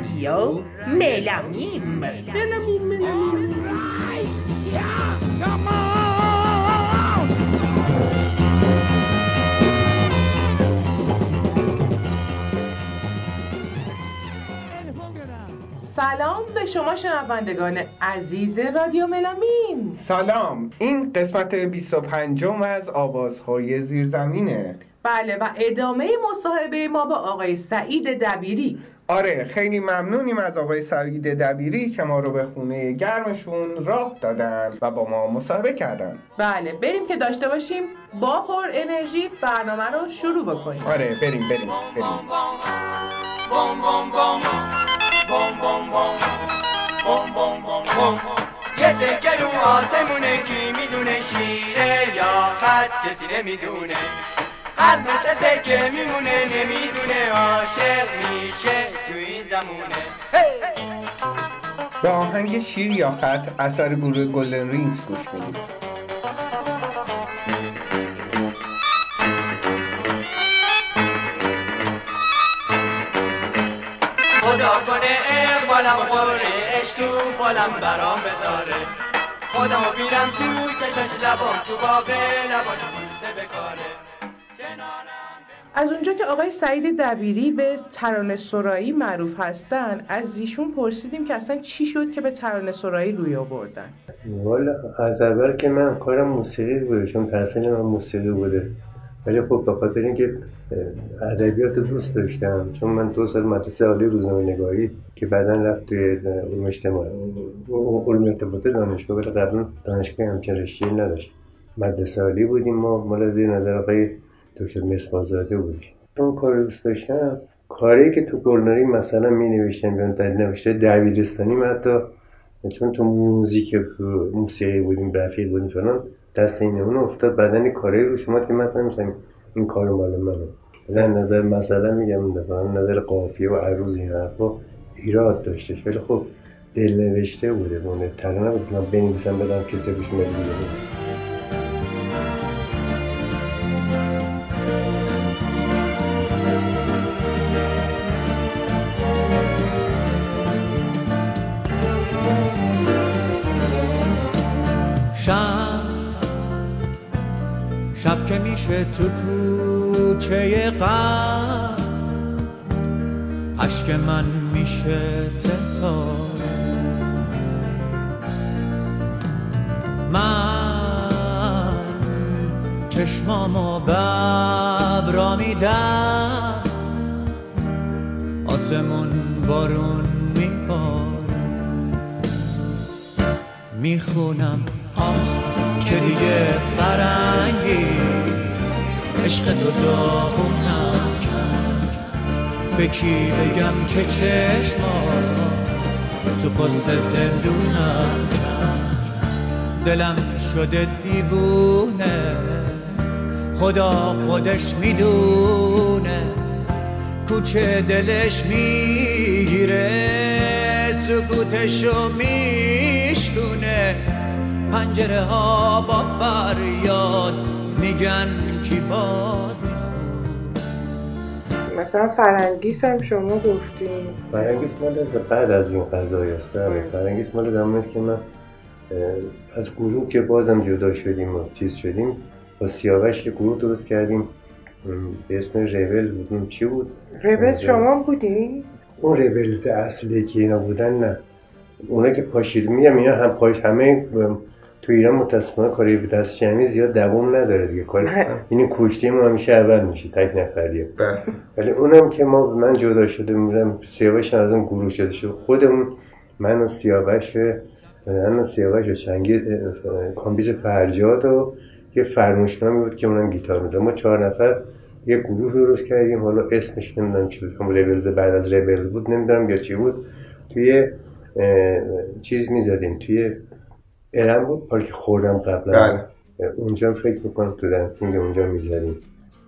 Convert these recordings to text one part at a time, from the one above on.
رادیو ملامیم ملامیم ملامیم Come on! سلام به شما شنوندگان عزیز رادیو ملامیم سلام. این قسمت 25 از آوازهای زیرزمینه. بله و ادامه مصاحبه ما با آقای سعید دبیری. آره خیلی ممنونیم از آقای سعید دبیری که ما رو به خونه گرمشون راه دادن و با ما مصاحبه کردن. بله بریم که داشته باشیم با پر انرژی برنامه رو شروع بکنیم. آره بریم بریم بریم. یه سکه رو آسمونه کی می‌دونه شیره یا خط کسی نمی‌دونه قلب مثل سکه میمونه نمی‌دونه عاشق میشه. به آهنگ شیر یا خط اثر گروه گلدن رینگز گوش میدیم خدا کنه اقبالم خوره اش تو بالم برام بذاره. خودمو بیرم تو چشاش لبام تو باب لباش بوسه بکاره از اونجا که آقای سعید دبیری به ترانه سرایی معروف هستن از ایشون پرسیدیم که اصلا چی شد که به ترانه سرایی روی آوردن؟ والا از اول که من کارم موسیقی بوده چون تحصیل من موسیقی بوده. ولی خب به خاطر اینکه ادبیات دوست داشتم چون من دو سال مدرسه عالی روزنامه نگاری که بعدا رفت توی علوم اجتماع علوم ارتباط دانشگاه ولی قبلا دانشگاه همچین رشته نداشت. مدرسه عالی بودیم ما. مال زیر نظر آقای دکتر مصباح‌زاده بودیم چون کار رو دوست داشتم کاری که تو گلناری مثلا می نوشتم یا در نوشته دبیرستانی من حتی چون تو موزیک تو موسیقی بودیم رفیق بودیم فلان دست این اون افتاد. بدن کاری رو شما که مثلا مثلا این کار مال منه. نظر مثلا میگم نظر قافیه و عروض این حرفا ایراد داشتش ولی خب دل نوشته بوده. بونه ترانه بود که من بنویسم بدم کسی روش ملی بنویسه. غم اشک من میشه ستاره. من چشمامو ببرا میدم. آسمون بارون میباره می‌خونم آه که دیگه فرنگیست عشق تو داغونم کرد. به کی بگم که چشمات تو قصه زندونم کرد. دلم شده دیوونه خدا خودش می‌دونه. کوچه دلش می‌گیره سکوتشو میشکونه. پنجره ها با فریاد میگن باز مثلا فرنگیس هم شما گفتیم فرنگیس مال از بعد از این قضایی است بله. فرنگیس مال زمانی است که من از گروه که بازم جدا شدیم و چیز شدیم با سیاوش یه گروه درست کردیم. به اسم Rebels بود اون چی بود؟ ربز شما بودی؟ اون ریولز اصلی که اینا بودن نه. اونا که پاشید میگم اینا هم پاش همه تو ایران متاسفانه کاری به دست جمعی زیاد دوام نداره دیگه. کار این کشتی ما همیشه اول میشه تک نفریه. بله. ولی اونم که ما من جدا شده میرم سیاوش از اون گروه شده شد. خودمون من و سیاوش من و سیاوش و چنگی کامبیز فرجاد و یه فرموشنامی بود که اونم گیتار میده ما چهار نفر یه گروه درست کردیم. حالا اسمش نمی‌دونم چی بود. همون ریبلز بعد از ریبلز بود. نمی‌دونم یا چی بود. توی چیز می‌زدیم. توی ارم بود پارک خوردم قبلا. اونجا فکر می‌کنم تو دنسینگ اونجا می‌زدیم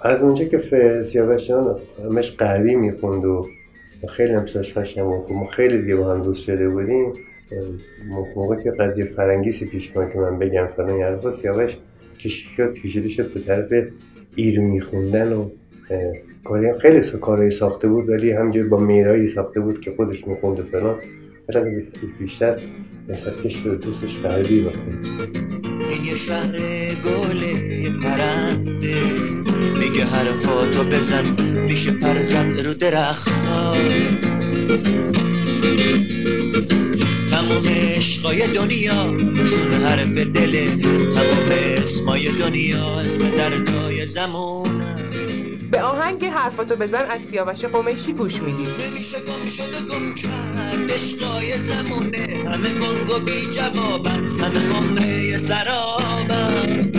از اونجا که سیاوش جان همش قوی می‌خوند و خیلی هم بود ما خیلی دیگه با هم دوست شده بودیم. موقع که قضیه فرنگیسی پیش اومد که من بگم فلان یه حرفا سیاوش کشید کشیده شد به طرف ایرونی خوندن و کاری خیلی کارایی ساخته بود ولی همجور با میرایی ساخته بود که خودش می‌خوند فلان. بیشتر نسبتش رو دوستش قلبی این یه شهر یه پرنده. میگه حرفاتو بزن میشه پرزن رو درخت تموم عشقای دنیا سون حرف دله تموم اسمای دنیا اسم دردای زمون آهنگ حرفاتو بزن از سیاوش قمیشی گوش می‌دید نمیشه گم شده گم کرد. عشقای زمونه. همه گنگ و بی جوابن همه خمه سرابن.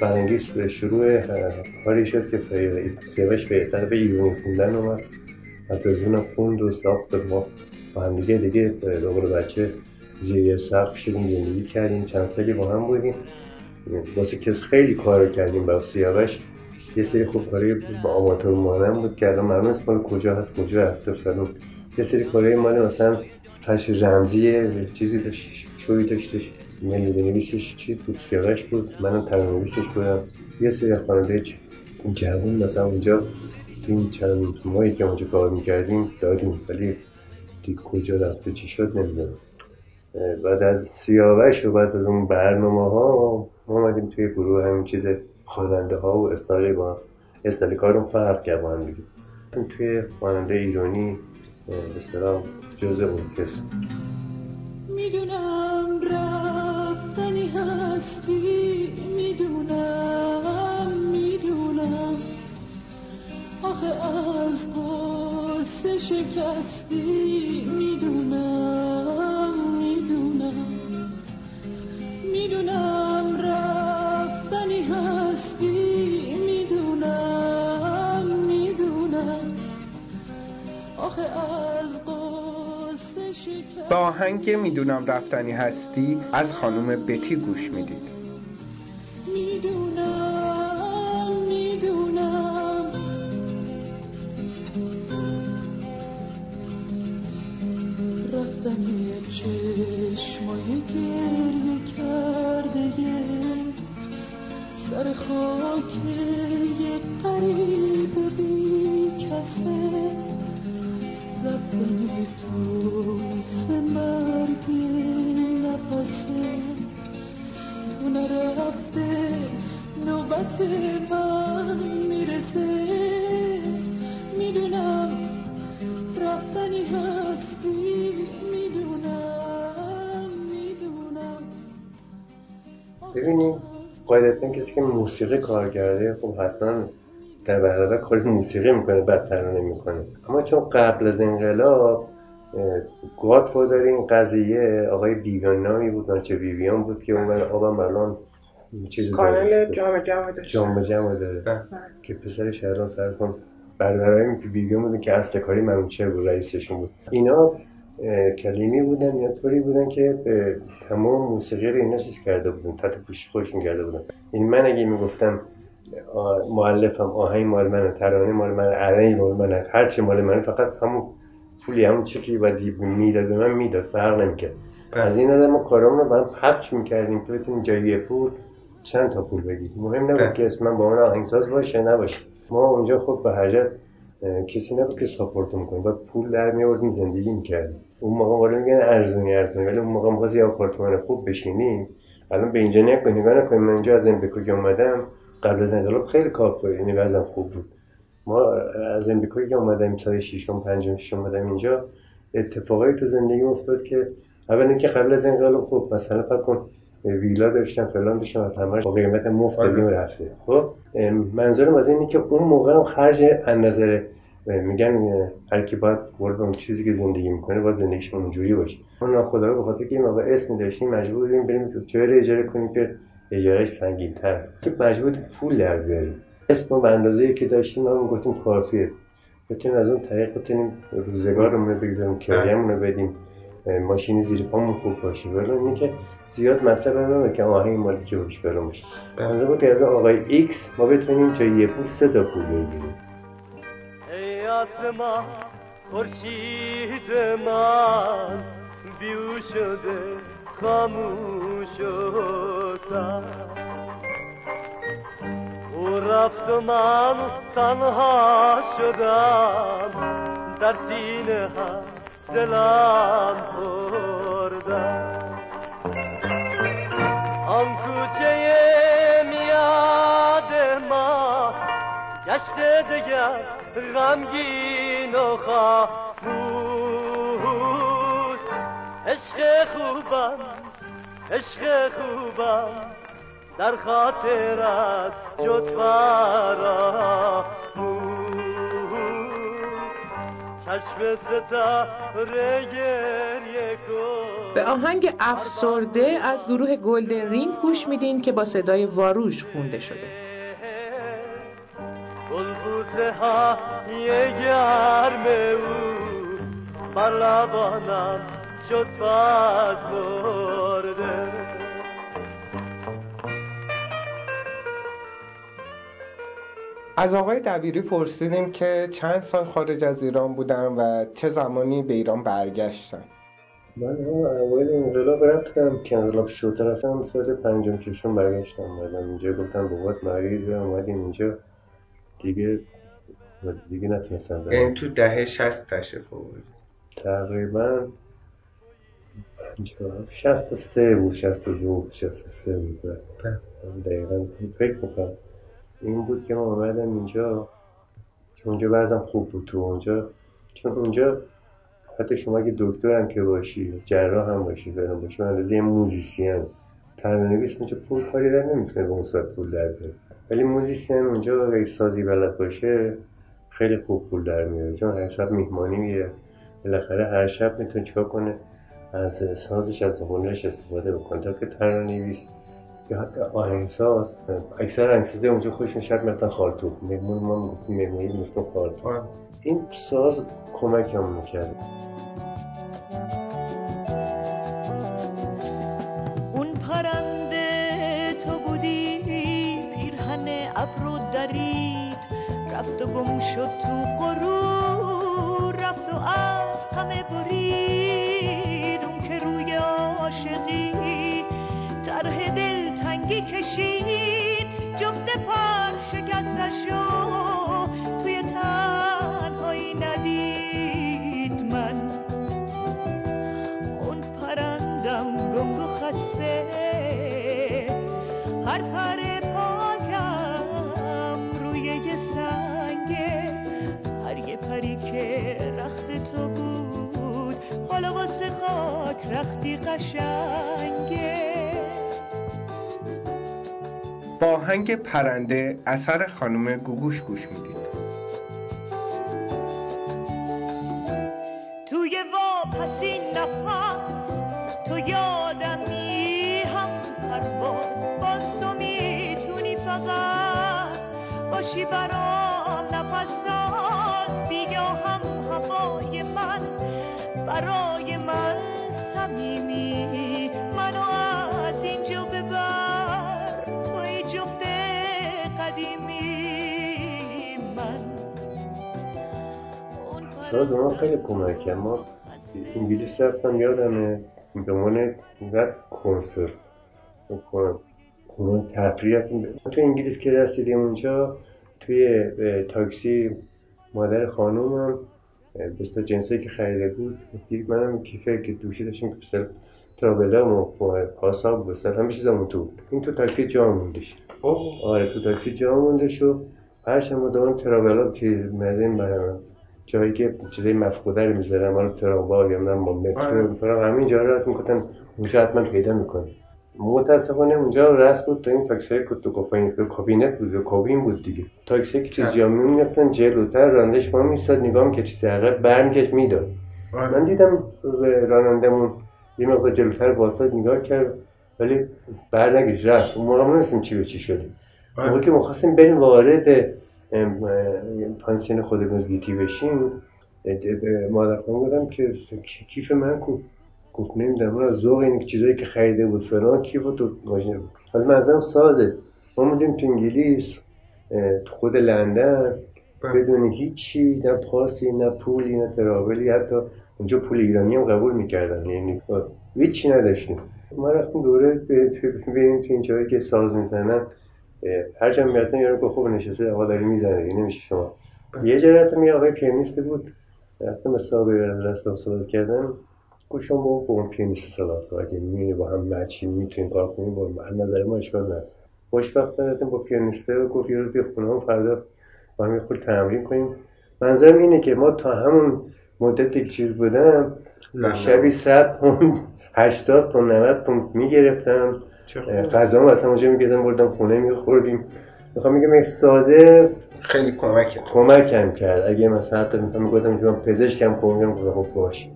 برانگیز به شروع کاری شد که سیاوش به طرف ایرانی خوندن اومد حتی از اونم خوند و ساخت و ما با هم دیگه دیگه به بچه زیر سقف شدیم زندگی کردیم چند سالی با هم بودیم. واسه کس خیلی کار کردیم با سیاوش. یه سری خوب کاری با آماتور مانم بود که الان معلوم مال کجا هست کجا رفته. فلان. یه سری کاری مال مثلا فش رمزی چیزی داشت شوی داشتش. ملی نویسش چیز بود؟ سیاوش بود؟ منم ترانه‌نویسش بودم. یه سری خواننده جوون مثلا اونجا تو این چند ماهی که اونجا کار می‌کردیم دادیم. ولی دیگه کجا رفته چی شد نمی‌دونم. بعد از سیاوش و بعد از اون برنامه ها ما اومدیم توی گروه همین چیز خواننده ها و استایل با استایل کارون فرق کرد با هم دیگه. توی خواننده ایرانی به جز ارکستر می‌دونم شکستی می‌دونم می‌دونم. می‌دونم رفتنی هستی می‌دونم می‌دونم. آخه از قصه شکستی با آهنگ می‌دونم رفتنی هستی از خانم بتی گوش می‌دید. می‌دونم چشمای گریه کرده سر خاک یه بی کسه رفتن تو ببینیم. قاعدتا کسی که موسیقی کار کرده خب حتما در برابر کار موسیقی می‌کنه بعد ترانه می‌کنه اما چون قبل از انقلاب گاد این قضیه آقای بیویان نامی بود ناچه بیویان بود که اون آبم الان چیزی کانال جام جمع داشت. جام جمع داره. که پسرش الان فرق کن. برادرای بیویان بودن که اصل کاری منوچه بود رئیسشون بود. اینا کلیمی بودن یا طوری بودن که به تمام موسیقی رو اینا چیز کرده بودن تحت پوشش خودشون کرده بودن. این من اگه می‌گفتم مؤلفم آهنگ مال منه ترانه مال منه ارنج مال منه هر چی مال منه فقط همون پولی همون چکی و دیب می‌داد به من می‌داد فرق نمی‌کرد. از این آدم ما کارامون رو برام پخش می‌کردیم که بتونیم جایی پول چند تا پول بگیریم. مهم نبود که اسم من با من آهنگساز باشه نباشه. ما اونجا خود به حاجت کسی نبود که ساپورت می‌کنه. و پول در میآوردیم زندگی می‌کردیم اون موقع ولی میگن ارزونی ارزونی. ولی اون موقع می‌خواستی آپارتمان خوب بشینیم. الان به اینجا نگاه نگاه نکنیم من اینجا از این بکو اومدم قبل از انقلاب خیلی کافه یعنی وضعم خوب بود. ما از امریکایی که اومدم سال ششم پنجم ششم اومدم اینجا اتفاقایی تو زندگی افتاد که اولا که قبل از انقلاب خوب مثلا فکر کن. ویلا داشتم فلان داشتم و همش با قیمت مفت دادیم رفته. خب منظورم از اینه که اون موقع هم خرج از نظر میگن هر کی باید قرب اون چیزی که زندگی می‌کنه باید زندگیش اونجوری باشه. ما ناخداگاه به خاطر که این موقع اسمی داشتیم مجبور بودیم بریم جایی رو اجاره کنیم که اجارهش سنگین تر که مجبور پول در بیاریم. اسم به اندازه که داشتیم ما گفتیم کافیه. بتونیم از اون طریق بتونیم روزگارمون رو بگذاریم کرایه‌مون رو بدیم. ماشین زیر پامون خوب باشه. ولی اینی که زیاد مطلب نمیده که آهنگ مال کی باشه برام باشه. بنده بود از آقای ایکس ما بتونیم جای یه پول سه تا پول بگیریم. ای آسمان خورشید من بیو شده خاموش و سر. او رفت و من تنها شدم در سینه هم. دلم خوردم آن کوچه میاد ما گشته دگر غمگین و خاموش. عشق خوبم عشق خوبم در خاطرت شد فراموش به آهنگ افسرده از گروه گلدن رینگ گوش میدین که با صدای واروش خونده شده. گلبوسه های گرم او بر لبانم شد پژمرده از آقای دبیری پرسیدیم که چند سال خارج از ایران بودن و چه زمانی به ایران برگشتن؟ من هم اوایل انقلاب رفتم که انقلاب شد. رفتم سال پنجم ششم برگشتم. اومدم اینجا گفتم بابات مریضه اومدیم اینجا. دیگه دیگه نتونستم برم. یعنی تو دهه شست تشریف آوردی؟ تقریبا شست و سه بود شست و دو بود شست و سه بود. دقیقا فکر می‌کنم. این بود که من اومدم اینجا که اونجا بعضم خوب بود تو اونجا. چون اونجا حتی شما اگه دکتر هم که باشی جراح هم باشی برام باشی من یه musician. ترانه نویس اونجا پول کاری در نمی‌تونه به اون صورت پول در بیاره. ولی musician اونجا اگه سازی بلد باشه خیلی خوب پول در میاره. چون هر شب میهمانی میره. بالاخره هر شب می‌تونه چیکار کنه؟ از سازش از هنرش استفاده بکنه. تا که ترانه نویس. یا حتی آهنگساز اکثر آهنگسازی اونجا خودشون شب می‌رفتن خالتور. مهمون ما می‌گفتیم مهمونی می‌رفتن خالتور. این ساز کمکم می‌کرد. با آهنگ پرنده اثر خانم گوگوش گوش می‌دید. توی واپسی نفس تو یادمی هم پرواز. باز تو می‌تونی فقط باشی برام نفس ساز بیا هم هوای من برای من صمیمی. ساز به ما خیلی کمک کرد ما انگلیس رفتم یادمه به عنوان نه کنسرت عنوان تفریح تو انگلیس که رسیدیم اونجا توی تاکسی مادر خانومم بستا جنسایی که خریده بود دید منم کیفه که دوشی داشتیم که بستا و پاسا و بستا همه چیزمون تو. این تو تاکسی جا موندش آره تو تاکسی جا موندش و هرچند ما دوان ترابلا چیز مزین برم جایی که چیزای مفقوده رو می‌ذارم حالا تراموا یا من با مترو می‌کنم همین جا رو می‌کنم اونجا حتما پیدا می‌کنم متاسفانه اونجا رسم بود تا این تاکسی های تو کابین کابینت بود یا کابین بود دیگه. تاکسی که چیز جا میفتن جلوتر رانندش ما میستاد نگاه که چیزی عقب برمیگشت می‌داد. من دیدم رانندمون یه مقدار جلوتر واسط نگاه کرد ولی بر نگشت رفت. اون موقع نمیستیم چی به چی شده. موقعی که می‌خواستیم بریم وارد پانسیون خود مزگیتی بشیم. مادر خانم گفتم که کیف من کو گفت نمی‌دونم. اون از ذوق این چیزایی که خریده بود فلان کی بود تو بود. حالا منظرم سازه. ما بودیم تو انگلیس تو خود لندن بدون هیچی نه پاسی نه پولی نه تراولی حتی اونجا پول ایرانی هم قبول می‌کردن. یعنی هیچی نداشتیم. ما رفتیم دوره به- تو- بریم تو این جایی که ساز می‌زنن. هر جا می‌رفتن یارو گفت خب نشسته آقا داری می‌زنه دیگه نمیشه شما. یه جا رفتم یه آقای پیانیست بود. رفتم صاحب رستم صحبت کردم گفت شما با اون پیانیست صحبت کن. اگه می‌بینی با هم مچی می‌تونین کار کنیم با من نظر ما اشکال نداره. خوشبختانه رفتم با پیانیسته و گفت یه روز بیا خونه فردا با هم یه تمرین کنیم. منظرم اینه که ما تا همون مدت که چیز بودم نه. شبی 100 پوند 80 پوند 90 پوند می‌گرفتم. خوب. غذا هم اصلا اونجا میگردم بردم خونه میخوردیم. می‌خوام میگم این سازه خیلی کمک کمکم کرد. اگه مثلا حتی می‌خوام می‌گفتم که من پزشکم خب میگم خب باش.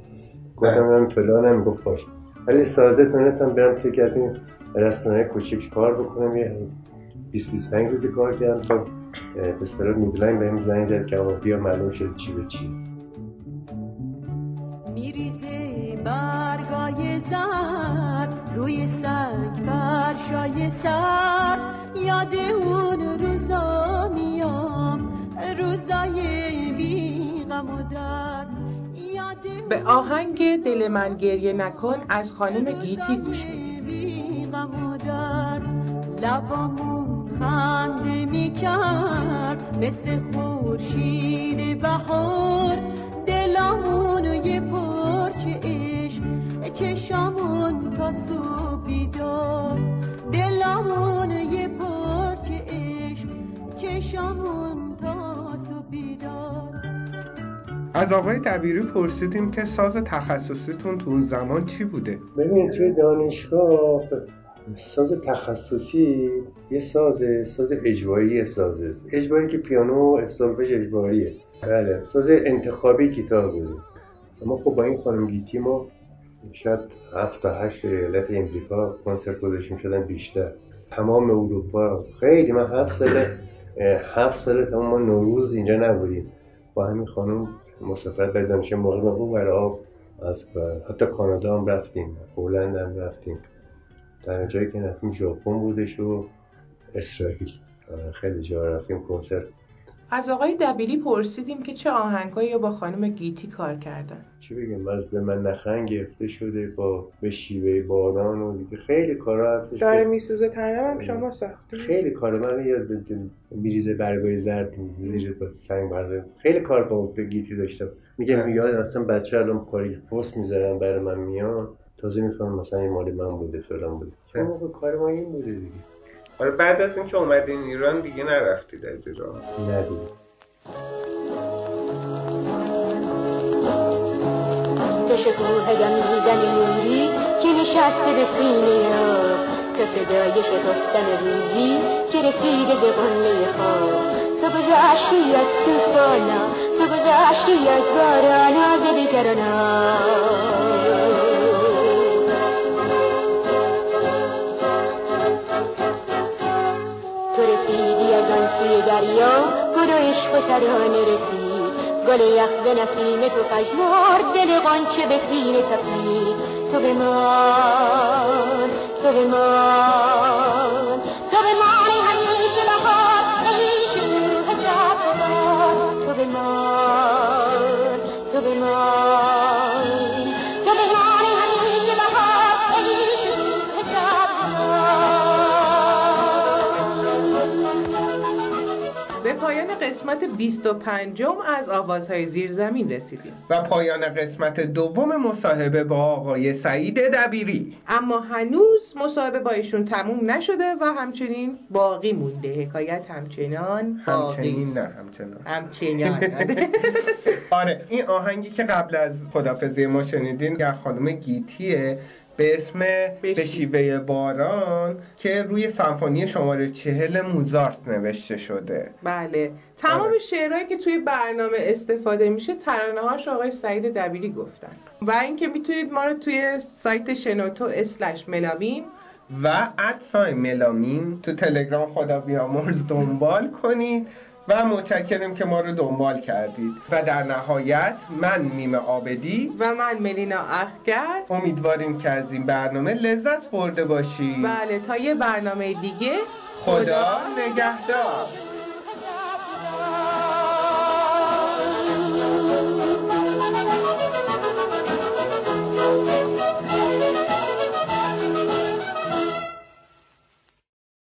گفتم من فلانم می‌گفت باش. ولی سازه تونستم برم توی که از این رستوران کوچیک کار بکنم. یه 20 25 روزی کار کردم. تا اه، به اصطلاح میدلاین بهم زنگ زد که آقا بیا معلوم شد چی به چی. سر یاد اون روزا میام. روزای بی غم و اون به آهنگ دل من گریه نکن از خانم گیتی گوش میدیم لبامون خنده می‌کرد. مثل خورشید بهار. دلامون یه پارچه عشق. چشامون تا صبح بیدار. عشق چشامون تا صبح بیدار. از آقای دبیری پرسیدیم که ساز تخصصیتون تو اون زمان چی بوده؟ ببین توی دانشگاه ساز تخصصی یه سازه ساز اجباری سازه اجباری که پیانو سولفژ اجباریه. بله ساز انتخابی کتاب بوده. اما خب با این خانم گیتی ما شاید هفت تا هشت ایالت امریکا کنسرت گذاشتیم شدن بیشتر. تمام اروپا. خیلی من هفت ساله هفت ساله تمام ما نوروز اینجا نبودیم. با همین خانم مسافرت برای دانشگاه مقیم اون ور آب از حتی کانادا هم رفتیم هلند هم رفتیم. در جایی که رفتیم ژاپن بودش و اسرائیل. آره، خیلی جا رفتیم کنسرت. از آقای دبیری پرسیدیم که چه آهنگایی رو با خانم گیتی کار کردن. چی بگم از به من نخن گرفته شده با به شیوه باران و دیگه خیلی کارا هستش که- داره میسوزه تنم هم شما ساختی خیلی کار من یاد میریزه برگای زرد زیر سنگ برده خیلی کار با به گیتی داشتم. میگم یاد اصلا بچه الان کاری پست می‌ذارن برای من میان. تازه می‌فهمم مثلا این مال من بوده فلان بوده. چون موقع کار ما این بوده دیگه. آره بعد از اینکه اومدین ایران دیگه نرفتید از ایران. ندیده تو شکوه دمیدن نوری که نشسته به سینه تو صدای شکفتن روزی که رسیده به قله خواب تو گذشتی از توفانا تو گذشتی از بارانا ز بیکرانا سوی دریا گل ترانه رسید. گل یخ به نسیم تو پژمرد دل غنچه به سینه تپید. تو بمان تو بمان تو بمانی پایان قسمت 25 از آوازهای زیرزمین رسیدیم. و پایان قسمت دوم مصاحبه با آقای سعید دبیری. اما هنوز مصاحبه با ایشون تموم نشده و همچنین باقی مونده. حکایت همچنان باقی همچنین. نه همچنان. همچنان آره این آهنگی که قبل از خدافزی ما شنیدین در خانم گیتیه. به اسم به شیوه باران که روی سمفونی شماره چهل موزارت نوشته شده. بله. تمام آره. شعرهایی که توی برنامه استفاده میشه ترانه هاش آقای سعید دبیری گفتن. و اینکه می‌تونید ما رو توی سایت شنوتو اسلش ملامیم و ادسای ملامین تو تلگرام خدا بیامرز دنبال کنید. و متشکرم که ما رو دنبال کردید. و در نهایت من میم آبدی و من ملینا اخگر. امیدواریم که از این برنامه لذت برده باشید. بله تا یه برنامه دیگه خدا نگهدار.